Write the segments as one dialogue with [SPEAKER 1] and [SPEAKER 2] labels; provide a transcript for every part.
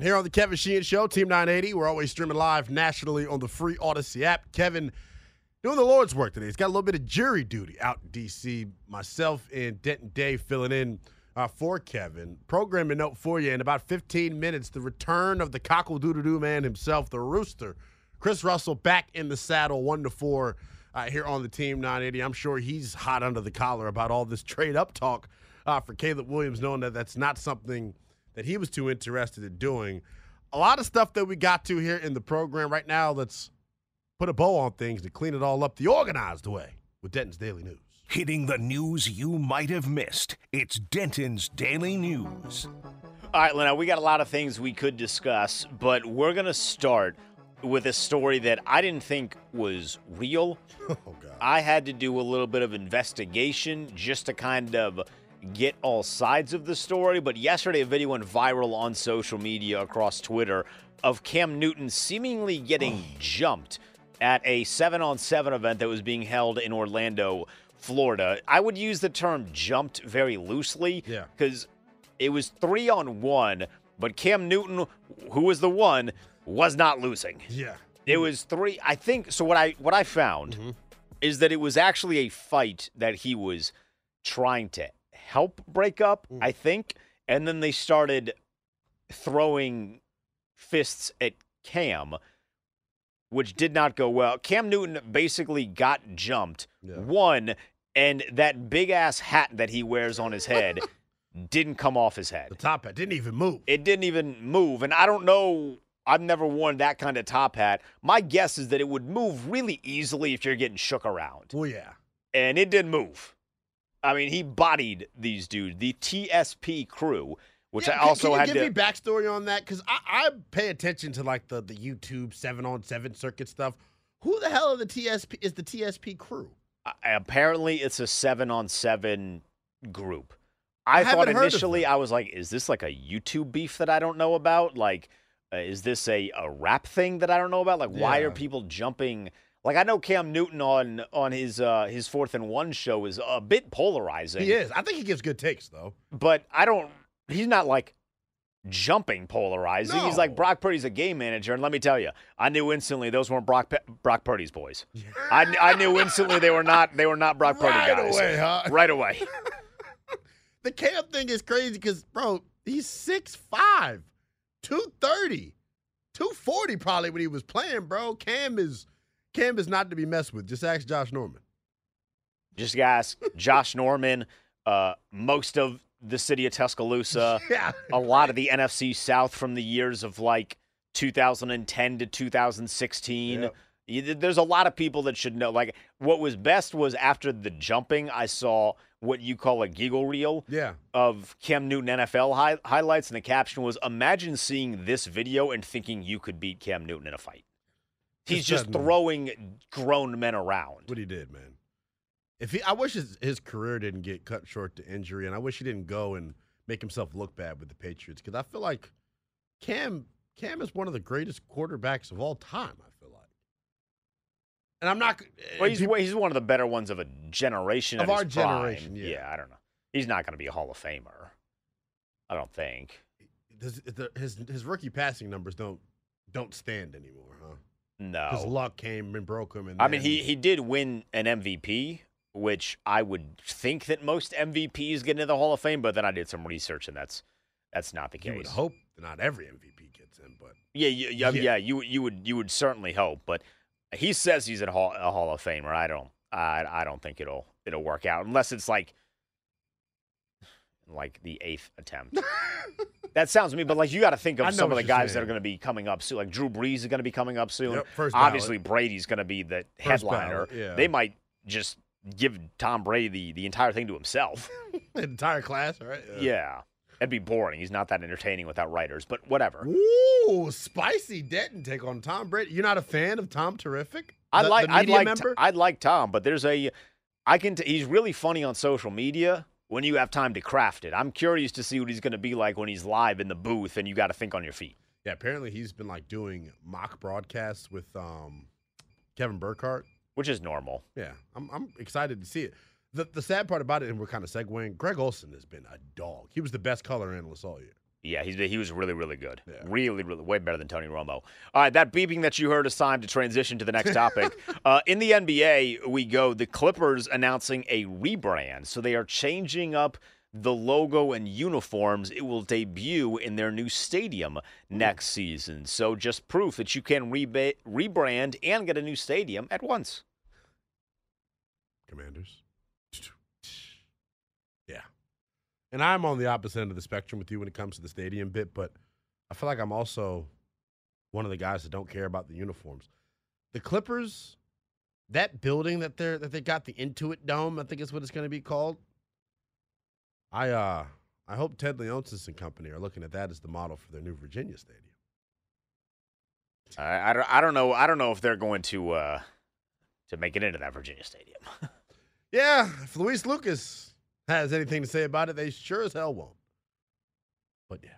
[SPEAKER 1] here on the Kevin Sheehan Show, Team 980. We're always streaming live nationally on the free Odyssey app. Kevin doing the Lord's work today. He's got a little bit of jury duty out in D.C. Myself and Denton Dave filling in uh, for Kevin. Programming note for you in about 15 minutes, the return of the cockle doo doo man himself, the rooster. Chris Russell back in the saddle, one to four uh, here on the Team 980. I'm sure he's hot under the collar about all this trade up talk uh, for Caleb Williams, knowing that that's not something – that he was too interested in doing. A lot of stuff that we got to here in the program right now. Let's put a bow on things to clean it all up the organized way with Denton's Daily News.
[SPEAKER 2] Hitting the news you might have missed. It's Denton's Daily News.
[SPEAKER 3] All right, Lena, we got a lot of things we could discuss, but we're going to start with a story that I didn't think was real.
[SPEAKER 1] Oh, God.
[SPEAKER 3] I had to do a little bit of investigation just to kind of get all sides of the story, but yesterday a video went viral on social media across Twitter of Cam Newton seemingly getting oh. jumped at a 7 on 7 event that was being held in Orlando, Florida. I would use the term jumped very loosely
[SPEAKER 1] Yeah.
[SPEAKER 3] because it was 3 on 1, but Cam Newton, who was the one, was not losing.
[SPEAKER 1] Yeah.
[SPEAKER 3] It was 3 I think so what I what I found mm-hmm. is that it was actually a fight that he was trying to help break up, mm. I think. And then they started throwing fists at Cam, which did not go well. Cam Newton basically got jumped,
[SPEAKER 1] Yeah.
[SPEAKER 3] one, and that big ass hat that he wears on his head didn't come off his head.
[SPEAKER 1] The top hat didn't even move.
[SPEAKER 3] It didn't even move. And I don't know. I've never worn that kind of top hat. My guess is that it would move really easily if you're getting shook around
[SPEAKER 1] Oh, yeah.
[SPEAKER 3] and it didn't move. I mean, he bodied these dudes, the TSP crew, which
[SPEAKER 1] Yeah,
[SPEAKER 3] I
[SPEAKER 1] can-
[SPEAKER 3] also
[SPEAKER 1] can you
[SPEAKER 3] had
[SPEAKER 1] give
[SPEAKER 3] to.
[SPEAKER 1] me backstory on that because I, I pay attention to like the the YouTube seven on seven circuit stuff. Who the hell are the TSP is the TSP crew?
[SPEAKER 3] I- apparently, it's a seven on seven group. I,
[SPEAKER 1] I
[SPEAKER 3] thought
[SPEAKER 1] haven't heard of
[SPEAKER 3] initially. I was like, is this like a YouTube beef that I don't know about? Like, uh, is this a, a rap thing that I don't know about? Like, why are people jumping? Like, I know Cam Newton on on his uh, his fourth and one show is a bit polarizing.
[SPEAKER 1] He is. I think he gives good takes though.
[SPEAKER 3] but I don't. He's not like jumping polarizing. He's like Brock Purdy's a game manager, and let me tell you, I knew instantly those weren't Brock Pe- Brock Purdy's boys. I, I knew instantly they were not they were not Brock Purdy
[SPEAKER 1] Right
[SPEAKER 3] guys.
[SPEAKER 1] away, huh?
[SPEAKER 3] Right away.
[SPEAKER 1] The Cam thing is crazy because, bro, he's 6'5, 230, 240 probably when he was playing, bro. Cam is Cam is not to be messed with. Just ask Josh Norman.
[SPEAKER 3] Just ask Josh Norman, uh, most of the city of Tuscaloosa,
[SPEAKER 1] yeah.
[SPEAKER 3] a lot of the NFC South from the years of like 2010 to 2016.
[SPEAKER 1] Yep.
[SPEAKER 3] You- There's a lot of people that should know. Like, what was best was after the jumping, I saw what you call a giggle reel
[SPEAKER 1] Yeah.
[SPEAKER 3] of Cam Newton NFL hi- highlights, and the caption was Imagine seeing this video and thinking you could beat Cam Newton in a fight. He's
[SPEAKER 1] Just doesn't-
[SPEAKER 3] throwing grown men around.
[SPEAKER 1] What he did, man. If he, I wish his, his career didn't get cut short to injury, and I wish he didn't go and make himself look bad with the Patriots because I feel like Cam Cam is one of the greatest quarterbacks of all time. I feel like, and I'm not.
[SPEAKER 3] Eh,
[SPEAKER 1] well,
[SPEAKER 3] he's
[SPEAKER 1] people-
[SPEAKER 3] he's one of the better ones of a generation
[SPEAKER 1] Of our generation, yeah.
[SPEAKER 3] I don't know. He's not going to be a Hall of Famer. I don't think.
[SPEAKER 1] his, his his rookie passing numbers don't don't stand anymore, huh?
[SPEAKER 3] No, because
[SPEAKER 1] Luck came and broke him. And
[SPEAKER 3] I mean, he he did win an MVP, which I would think that most MVPs get into the Hall of Fame. But then I did some research, and that's that's not the
[SPEAKER 1] you
[SPEAKER 3] case.
[SPEAKER 1] would hope not every MVP gets in, but
[SPEAKER 3] Yeah, you, yeah,
[SPEAKER 1] Yeah.
[SPEAKER 3] yeah. You you would you would certainly hope, but he says he's a Hall, a Hall of Famer. I don't. I I don't think it'll it'll work out unless it's like like the eighth attempt. that sounds to me, but like you got to think of some of the guys that are going to be coming up soon. Like Drew Brees is going to be coming up soon.
[SPEAKER 1] Yep, ballot.
[SPEAKER 3] Obviously, Brady's going to be the
[SPEAKER 1] First
[SPEAKER 3] headliner.
[SPEAKER 1] ballot, yeah.
[SPEAKER 3] They might just give Tom Brady the, the entire thing to himself.
[SPEAKER 1] the entire class, right?
[SPEAKER 3] yeah. That'd be boring. He's not that entertaining without writers, but whatever.
[SPEAKER 1] Ooh, spicy Denton take on Tom Brady. You're not a fan of Tom Terrific?
[SPEAKER 3] I'd
[SPEAKER 1] The-
[SPEAKER 3] like, I'd like? I'd like Tom, but there's a, I can. T- he's really funny on social media when you have time to craft it. I'm curious to see what he's going to be like when he's live in the booth, and you got to think on your feet.
[SPEAKER 1] yeah, apparently he's been like doing mock broadcasts with um, Kevin Burkhardt.
[SPEAKER 3] which is normal.
[SPEAKER 1] Yeah, I'm, I'm excited to see it. The, the sad part about it, and we're kind of segueing, Greg Olsen has been a dog. He was the best color analyst all year.
[SPEAKER 3] Yeah, he's, he was really, really good.
[SPEAKER 1] Yeah.
[SPEAKER 3] Really, really, way better than Tony Romo. All right, that beeping that you heard is time to transition to the next topic. uh, in the NBA, we go. The Clippers announcing a rebrand. So they are changing up the logo and uniforms. It will debut in their new stadium next season. So just proof that you can reba- rebrand and get a new stadium at once.
[SPEAKER 1] Commanders. Yeah. And I'm on the opposite end of the spectrum with you when it comes to the stadium bit, but I feel like I'm also one of the guys that don't care about the uniforms. The Clippers, that building that they're that they got the Intuit Dome, I think is what it's going to be called. I uh I hope Ted Leonsis and company are looking at that as the model for their new Virginia stadium.
[SPEAKER 3] I, I, don't, I don't know. I don't know if they're going to uh, to make it into that Virginia stadium.
[SPEAKER 1] Yeah, if Louise Lucas has anything to say about it, they sure as hell won't. But yeah,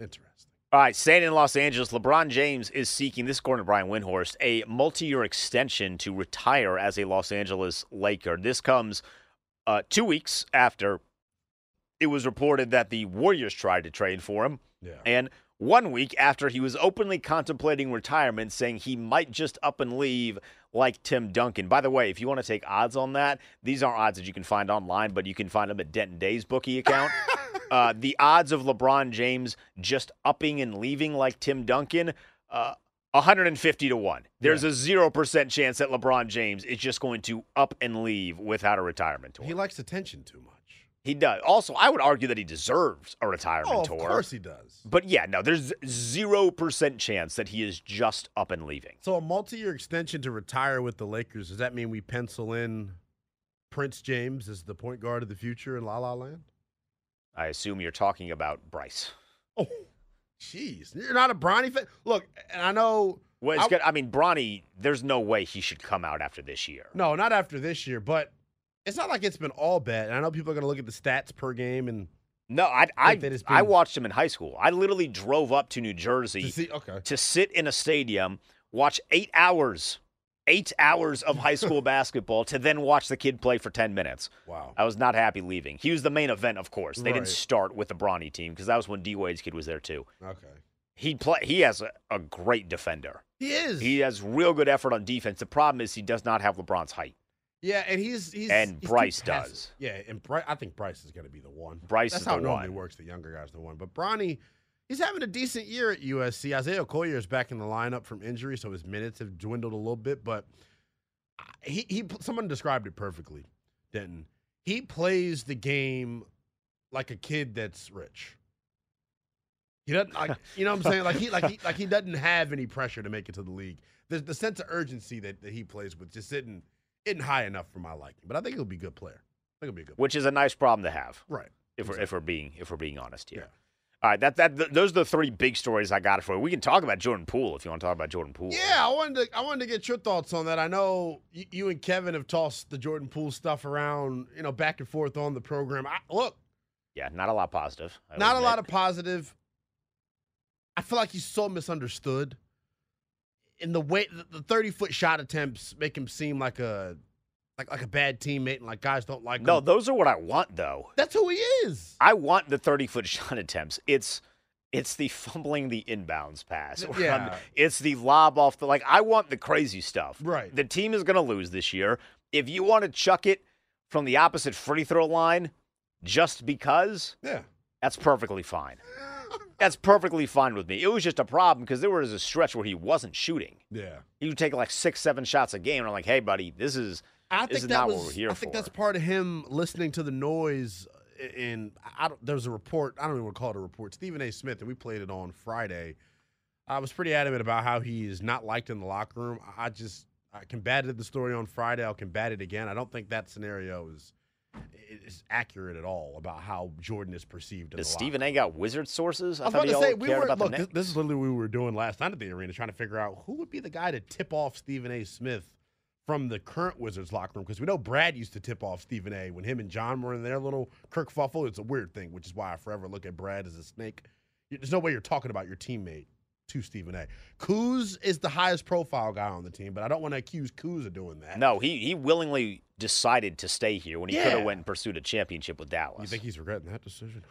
[SPEAKER 1] interesting.
[SPEAKER 3] All right, staying in Los Angeles, LeBron James is seeking, this is according to Brian Windhorst, a multi year extension to retire as a Los Angeles Laker. This comes uh, two weeks after it was reported that the Warriors tried to trade for him,
[SPEAKER 1] Yeah.
[SPEAKER 3] and one week after he was openly contemplating retirement, saying he might just up and leave like Tim Duncan. By the way, if you want to take odds on that, these aren't odds that you can find online, but you can find them at Denton Day's bookie account. uh, the odds of LeBron James just upping and leaving like Tim Duncan, uh, 150 to 1. There's a 0% chance that LeBron James is just going to up and leave without a retirement tour.
[SPEAKER 1] He likes attention too much.
[SPEAKER 3] He does. Also, I would argue that he deserves a retirement tour.
[SPEAKER 1] Oh, of
[SPEAKER 3] tour.
[SPEAKER 1] course he does.
[SPEAKER 3] But yeah, no, there's 0% chance that he is just up and leaving.
[SPEAKER 1] So a multi-year extension to retire with the Lakers, does that mean we pencil in Prince James as the point guard of the future in La La Land?
[SPEAKER 3] I assume you're talking about Bryce.
[SPEAKER 1] Oh, jeez. You're not a Bronny fan? Look, and I know
[SPEAKER 3] Well, it's
[SPEAKER 1] I-
[SPEAKER 3] good. I mean, Bronny, there's no way he should come out after this year.
[SPEAKER 1] No, not after this year, but it's not like it's been all bad. And I know people are going to look at the stats per game and
[SPEAKER 3] No, I I,
[SPEAKER 1] it's
[SPEAKER 3] I watched him in high school. I literally drove up to New Jersey
[SPEAKER 1] To see, okay.
[SPEAKER 3] to sit in a stadium, watch eight hours, eight hours of high school basketball, to then watch the kid play for ten minutes.
[SPEAKER 1] Wow.
[SPEAKER 3] I was not happy leaving. He was the main event, of course. They
[SPEAKER 1] Right.
[SPEAKER 3] didn't start with the Bronny team because that was when D Wade's kid was there too.
[SPEAKER 1] Okay.
[SPEAKER 3] He play. He has a, a great defender.
[SPEAKER 1] He is.
[SPEAKER 3] He has real good effort on defense. The problem is he does not have LeBron's height.
[SPEAKER 1] Yeah, and he's he's
[SPEAKER 3] And
[SPEAKER 1] he's
[SPEAKER 3] Bryce does.
[SPEAKER 1] Yeah, and Bryce, I think Bryce is going to be the one.
[SPEAKER 3] Bryce
[SPEAKER 1] That's
[SPEAKER 3] is
[SPEAKER 1] how
[SPEAKER 3] the
[SPEAKER 1] normally
[SPEAKER 3] one.
[SPEAKER 1] works. The younger guys the one, but Bronny, he's having a decent year at USC. Isaiah Collier is back in the lineup from injury, so his minutes have dwindled a little bit. But uh, he he someone described it perfectly. Denton. He plays the game like a kid that's rich. He doesn't like you know what I'm saying? Like he like he like he doesn't have any pressure to make it to the league. The the sense of urgency that, that he plays with just isn't isn't high enough for my liking. But I think he'll be a good player. I think he'll be a good
[SPEAKER 3] which is a nice problem to have.
[SPEAKER 1] Right.
[SPEAKER 3] If we're if we're being if we're being honest here.
[SPEAKER 1] Yeah.
[SPEAKER 3] All right, that that th- those are the three big stories I got for you. We can talk about Jordan Poole if you want to talk about Jordan Poole.
[SPEAKER 1] Yeah, I wanted to I wanted to get your thoughts on that. I know you, you and Kevin have tossed the Jordan Poole stuff around, you know, back and forth on the program. I, look,
[SPEAKER 3] yeah, not a lot positive. I
[SPEAKER 1] not a lot of positive. I feel like he's so misunderstood. In the way the thirty foot shot attempts make him seem like a like like a bad teammate and like guys don't like
[SPEAKER 3] No,
[SPEAKER 1] him.
[SPEAKER 3] No, those are what I want though.
[SPEAKER 1] That's who he is.
[SPEAKER 3] I want the 30 foot shot attempts. It's it's the fumbling the inbounds pass.
[SPEAKER 1] Yeah.
[SPEAKER 3] It's the lob off the like I want the crazy stuff.
[SPEAKER 1] Right.
[SPEAKER 3] The team is gonna lose this year. If you want to chuck it from the opposite free throw line just because,
[SPEAKER 1] Yeah.
[SPEAKER 3] that's perfectly fine. That's perfectly fine with me. It was just a problem because there was a stretch where he wasn't shooting.
[SPEAKER 1] Yeah.
[SPEAKER 3] He would take like six, seven shots a game, and I'm like, hey, buddy, this is
[SPEAKER 1] I
[SPEAKER 3] this
[SPEAKER 1] think
[SPEAKER 3] is
[SPEAKER 1] that
[SPEAKER 3] not
[SPEAKER 1] was,
[SPEAKER 3] what we're here
[SPEAKER 1] I think
[SPEAKER 3] for.
[SPEAKER 1] that's part of him listening to the noise. Uh, and I don't, there was a report. I don't even want to call it a report. Stephen A. Smith, and we played it on Friday. I was pretty adamant about how he is not liked in the locker room. I just I combated the story on Friday. I'll combat it again. I don't think that scenario is is accurate at all about how Jordan is perceived. In
[SPEAKER 3] Does
[SPEAKER 1] the
[SPEAKER 3] Stephen A got wizard sources?
[SPEAKER 1] I was about to say we were look. This, this is literally what we were doing last night at the arena, trying to figure out who would be the guy to tip off Stephen A. Smith from the current Wizards locker room because we know Brad used to tip off Stephen A. when him and John were in their little kerfuffle. It's a weird thing, which is why I forever look at Brad as a snake. There's no way you're talking about your teammate to Stephen A. Kuz is the highest profile guy on the team, but I don't want to accuse Kuz of doing that.
[SPEAKER 3] No, he he willingly decided to stay here when he could have went and pursued a championship with Dallas.
[SPEAKER 1] you think he's regretting that decision?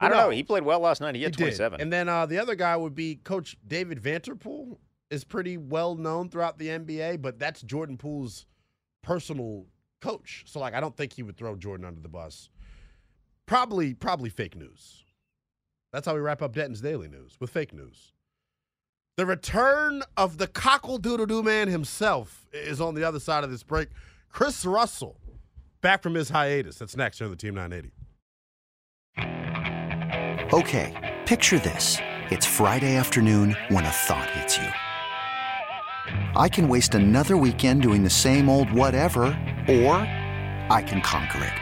[SPEAKER 3] I don't know. He played well last night. He had
[SPEAKER 1] He did.
[SPEAKER 3] 27.
[SPEAKER 1] And then uh, the other guy would be Coach David Vanterpool. Is pretty well known throughout the NBA, but that's Jordan Poole's personal coach. So like, I don't think he would throw Jordan under the bus. Probably, probably fake news. That's how we wrap up Denton's Daily News with fake news. The return of the cockle doodle doo man himself is on the other side of this break. Chris Russell, back from his hiatus. That's next here on the Team 980.
[SPEAKER 4] Okay, picture this. It's Friday afternoon when a thought hits you. I can waste another weekend doing the same old whatever, or I can conquer it.